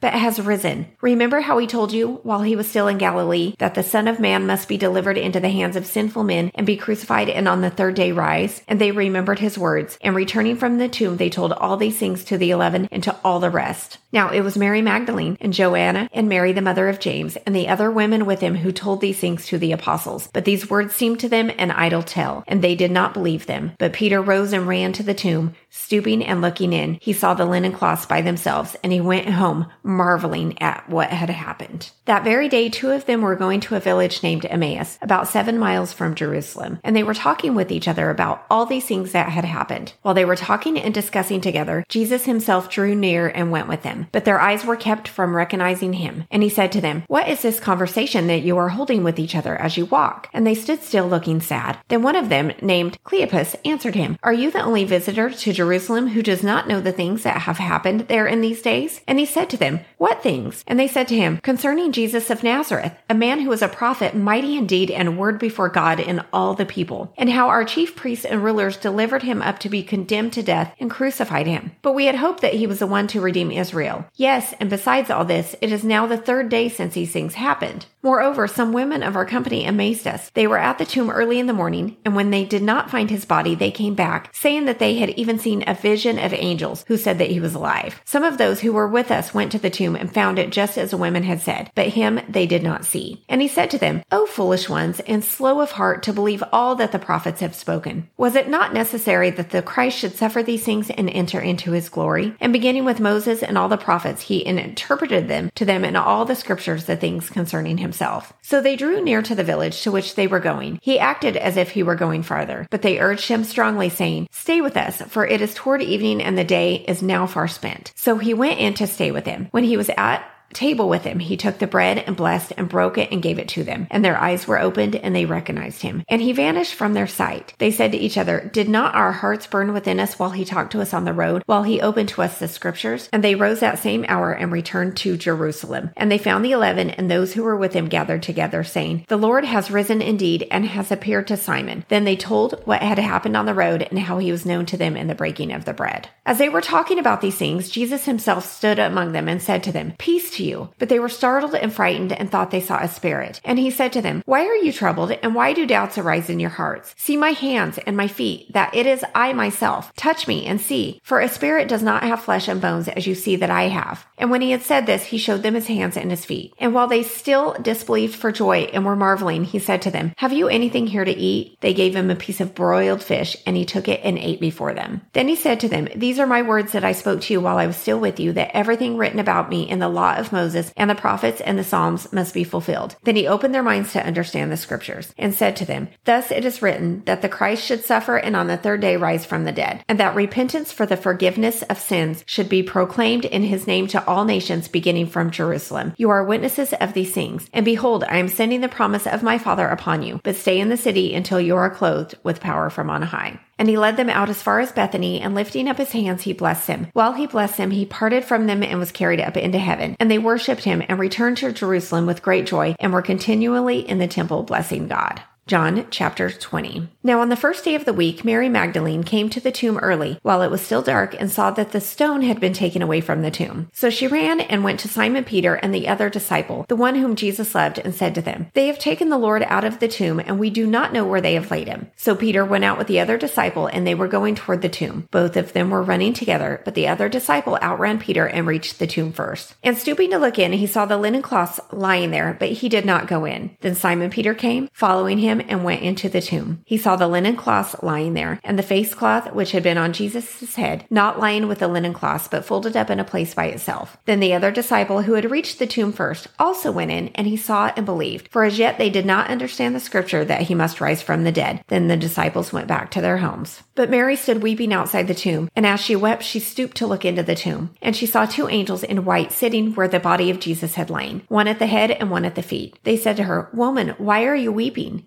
but has risen. Remember how he told you while he was still in Galilee that the Son of Man must be delivered into the hands of sinful men and be crucified and on the third day rise? And they remembered his words. And returning from the tomb, they told all these things to the eleven and to all the rest. Now it was Mary Magdalene and Joanna and Mary the mother of James and the other women with him who told these things to the apostles. But these words seemed to them an idle tale, and they did not believe them. But Peter rose and ran to the tomb. Stooping and looking in, he saw the linen cloths by themselves, and he went home marveling at what had happened. That very day, two of them were going to a village named Emmaus, about seven miles from Jerusalem, and they were talking with each other about all these things that had happened. While they were talking and discussing together, Jesus himself drew near and went with them, but their eyes were kept from recognizing him. And he said to them, What is this conversation that you are holding with each other as you walk? And they stood still looking sad. Then one of them, named Cleopas, answered him, Are you the only visitor to Jerusalem who does not know the things that have happened there in these days? And he said to them, What things? And they said to him, Concerning Jesus of Nazareth, a man who was a prophet, mighty indeed and word before God and all the people, and how our chief priests and rulers delivered him up to be condemned to death and crucified him. But we had hoped that he was the one to redeem Israel. Yes, and besides all this, it is now the third day since these things happened. Moreover, some women of our company amazed us. They were at the tomb early in the morning, and when they did not find his body, they came back, saying that they had even seen a vision of angels who said that he was alive. Some of those who were with us went to the tomb and found it just as the women had said, but him they did not see. And he said to them, O foolish ones, and slow of heart to believe all that the prophets have spoken. Was it not necessary that the Christ should suffer these things and enter into his glory? And beginning with Moses and all the prophets, he interpreted them to them in all the scriptures the things concerning himself. So they drew near to the village to which they were going. He acted as if he were going farther, but they urged him strongly, saying, Stay with us, for it is toward evening and the day is now far spent. So he went in to stay with him. When he was at table with him, he took the bread and blessed and broke it and gave it to them. And their eyes were opened and they recognized him. And he vanished from their sight. They said to each other, Did not our hearts burn within us while he talked to us on the road, while he opened to us the scriptures? And they rose that same hour and returned to Jerusalem. And they found the eleven and those who were with him gathered together, saying, The Lord has risen indeed and has appeared to Simon. Then they told what had happened on the road and how he was known to them in the breaking of the bread. As they were talking about these things, Jesus himself stood among them and said to them, Peace to you. But they were startled and frightened and thought they saw a spirit. And he said to them, Why are you troubled and why do doubts arise in your hearts? See my hands and my feet, that it is I myself. Touch me and see. For a spirit does not have flesh and bones as you see that I have. And when he had said this, he showed them his hands and his feet. And while they still disbelieved for joy and were marveling, he said to them, Have you anything here to eat? They gave him a piece of broiled fish, and he took it and ate before them. Then he said to them, These are my words that I spoke to you while I was still with you, that everything written about me in the law of Moses and the prophets and the Psalms must be fulfilled. Then he opened their minds to understand the scriptures and said to them, Thus it is written that the Christ should suffer and on the third day rise from the dead, and that repentance for the forgiveness of sins should be proclaimed in his name to all nations beginning from Jerusalem. You are witnesses of these things. And behold, I am sending the promise of my Father upon you, but stay in the city until you are clothed with power from on high. And he led them out as far as Bethany, and lifting up his hands, he blessed him. While he blessed him, he parted from them and was carried up into heaven. And they worshipped him and returned to Jerusalem with great joy, and were continually in the temple blessing God. John chapter 20. Now on the first day of the week, Mary Magdalene came to the tomb early while it was still dark and saw that the stone had been taken away from the tomb. So she ran and went to Simon Peter and the other disciple, the one whom Jesus loved, and said to them, They have taken the Lord out of the tomb, and we do not know where they have laid him. So Peter went out with the other disciple, and they were going toward the tomb. Both of them were running together, but the other disciple outran Peter and reached the tomb first. And stooping to look in, he saw the linen cloths lying there, but he did not go in. Then Simon Peter came, following him, and went into the tomb. He saw the linen cloths lying there, and the face cloth which had been on Jesus' head, not lying with the linen cloths, but folded up in a place by itself. Then the other disciple who had reached the tomb first also went in, and he saw and believed. For as yet they did not understand the scripture that he must rise from the dead. Then the disciples went back to their homes. But Mary stood weeping outside the tomb, and as she wept, she stooped to look into the tomb. And she saw two angels in white sitting where the body of Jesus had lain, one at the head and one at the feet. They said to her, Woman, why are you weeping?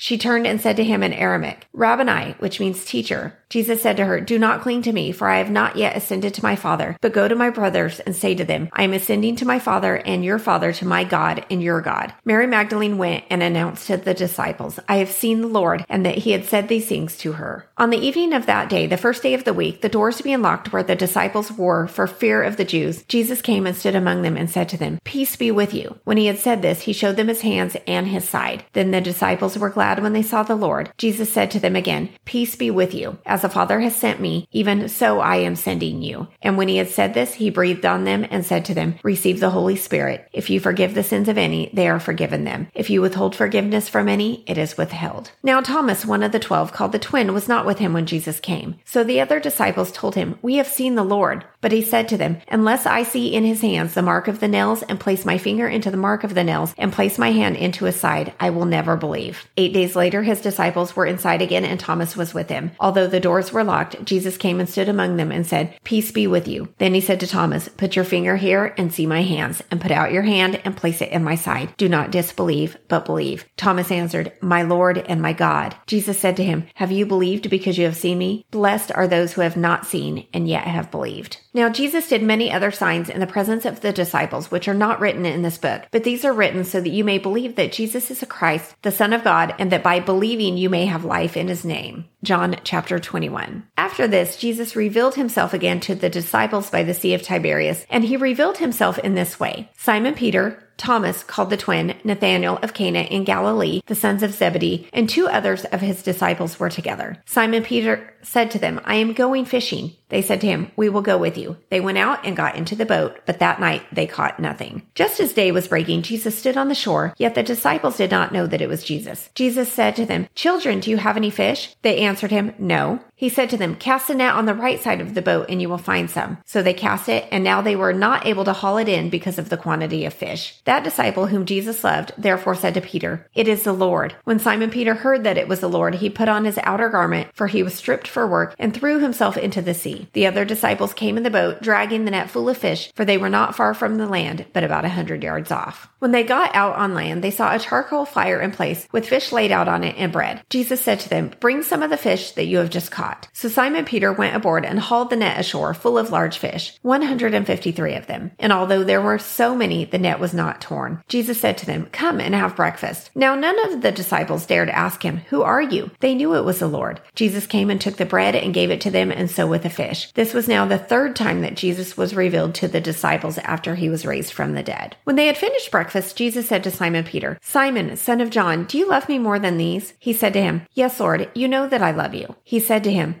She turned and said to him in Aramaic, Rabboni, which means teacher. Jesus said to her, Do not cling to me, for I have not yet ascended to my Father, but go to my brothers and say to them, I am ascending to my Father and your Father, to my God and your God. Mary Magdalene went and announced to the disciples, I have seen the Lord, and that he had said these things to her. On the evening of that day, the first day of the week, the doors being locked where the disciples were for fear of the Jews, Jesus came and stood among them and said to them, Peace be with you. When he had said this, he showed them his hands and his side. Then the disciples were glad when they saw the Lord. Jesus said to them again, Peace be with you. As the Father has sent me, even so I am sending you. And when he had said this, he breathed on them and said to them, Receive the Holy Spirit. If you forgive the sins of any, they are forgiven them. If you withhold forgiveness from any, it is withheld. Now Thomas, one of the twelve, called the twin, was not with him when Jesus came. So the other disciples told him, We have seen the Lord. But he said to them, Unless I see in his hands the mark of the nails, and place my finger into the mark of the nails, and place my hand into his side, I will never believe. Eight days later, his disciples were inside again, and Thomas was with him. Although the doors were locked, Jesus came and stood among them and said, Peace be with you. Then he said to Thomas, Put your finger here and see my hands, and put out your hand and place it in my side. Do not disbelieve, but believe. Thomas answered, My Lord and my God. Jesus said to him, Have you believed because you have seen me? Blessed are those who have not seen and yet have believed. Now Jesus did many other signs in the presence of the disciples, which are not written in this book, but these are written so that you may believe that Jesus is a Christ, the Son of God, and that by believing you may have life in his name. John chapter 21. After this, Jesus revealed himself again to the disciples by the Sea of Tiberias, and he revealed himself in this way. Simon Peter, Thomas, called the twin, Nathanael of Cana in Galilee, the sons of Zebedee, and two others of his disciples were together. Simon Peter said to them, I am going fishing. They said to him, We will go with you. They went out and got into the boat, but that night they caught nothing. Just as day was breaking, Jesus stood on the shore, yet the disciples did not know that it was Jesus. Jesus said to them, Children, do you have any fish? They answered him, No. He said to them, Cast a net on the right side of the boat and you will find some. So they cast it, and now they were not able to haul it in because of the quantity of fish. That disciple whom Jesus loved therefore said to Peter, It is the Lord. When Simon Peter heard that it was the Lord, he put on his outer garment, for he was stripped for work, and threw himself into the sea. The other disciples came in the boat, dragging the net full of fish, for they were not far from the land, but about a hundred yards off. When they got out on land, they saw a charcoal fire in place, with fish laid out on it and bread. Jesus said to them, Bring some of the fish that you have just caught. So Simon Peter went aboard and hauled the net ashore full of large fish, 153 of them. And although there were so many, the net was not torn. Jesus said to them, Come and have breakfast. Now none of the disciples dared ask him, Who are you? They knew it was the Lord. Jesus came and took the bread and gave it to them, and so with the fish. This was now the third time that Jesus was revealed to the disciples after he was raised from the dead. When they had finished breakfast, Jesus said to Simon Peter, Simon, son of John, do you love me more than these? He said to him, Yes, Lord, you know that I love you. He said to him,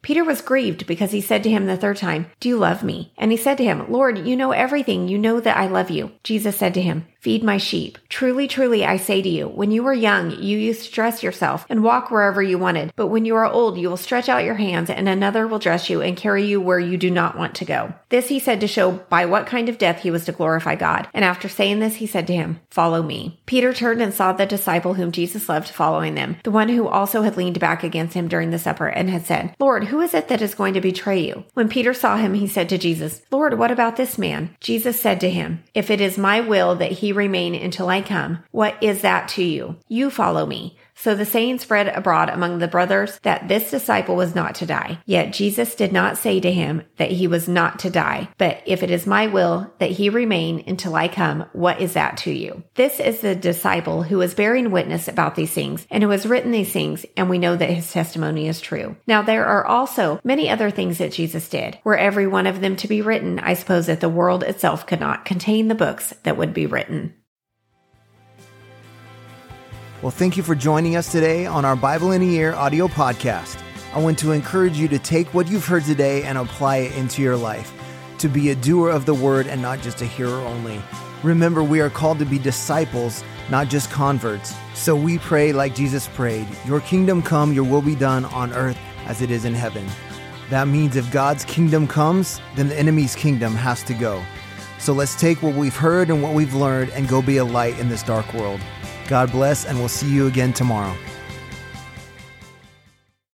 Peter was grieved because he said to him the third time, Do you love me? And he said to him, Lord, you know everything. You know that I love you. Jesus said to him, Feed my sheep. Truly, truly, I say to you, when you were young, you used to dress yourself and walk wherever you wanted. But when you are old, you will stretch out your hands, and another will dress you and carry you where you do not want to go. This he said to show by what kind of death he was to glorify God. And after saying this, he said to him, Follow me. Peter turned and saw the disciple whom Jesus loved following them, the one who also had leaned back against him during the supper and had said, Lord, who is it that is going to betray you? When Peter saw him, he said to Jesus, Lord, what about this man? Jesus said to him, If it is my will that he remain until I come, what is that to you? You follow me. So the saying spread abroad among the brothers that this disciple was not to die. Yet Jesus did not say to him that he was not to die, but if it is my will that he remain until I come, what is that to you? This is the disciple who is bearing witness about these things and who has written these things, and we know that his testimony is true. Now there are also many other things that Jesus did. Were every one of them to be written, I suppose that the world itself could not contain the books that would be written. Well, thank you for joining us today on our Bible in a Year audio podcast. I want to encourage you to take what you've heard today and apply it into your life, to be a doer of the word and not just a hearer only. Remember, we are called to be disciples, not just converts. So we pray like Jesus prayed Your kingdom come, your will be done on earth as it is in heaven. That means if God's kingdom comes, then the enemy's kingdom has to go. So let's take what we've heard and what we've learned and go be a light in this dark world. God bless, and we'll see you again tomorrow.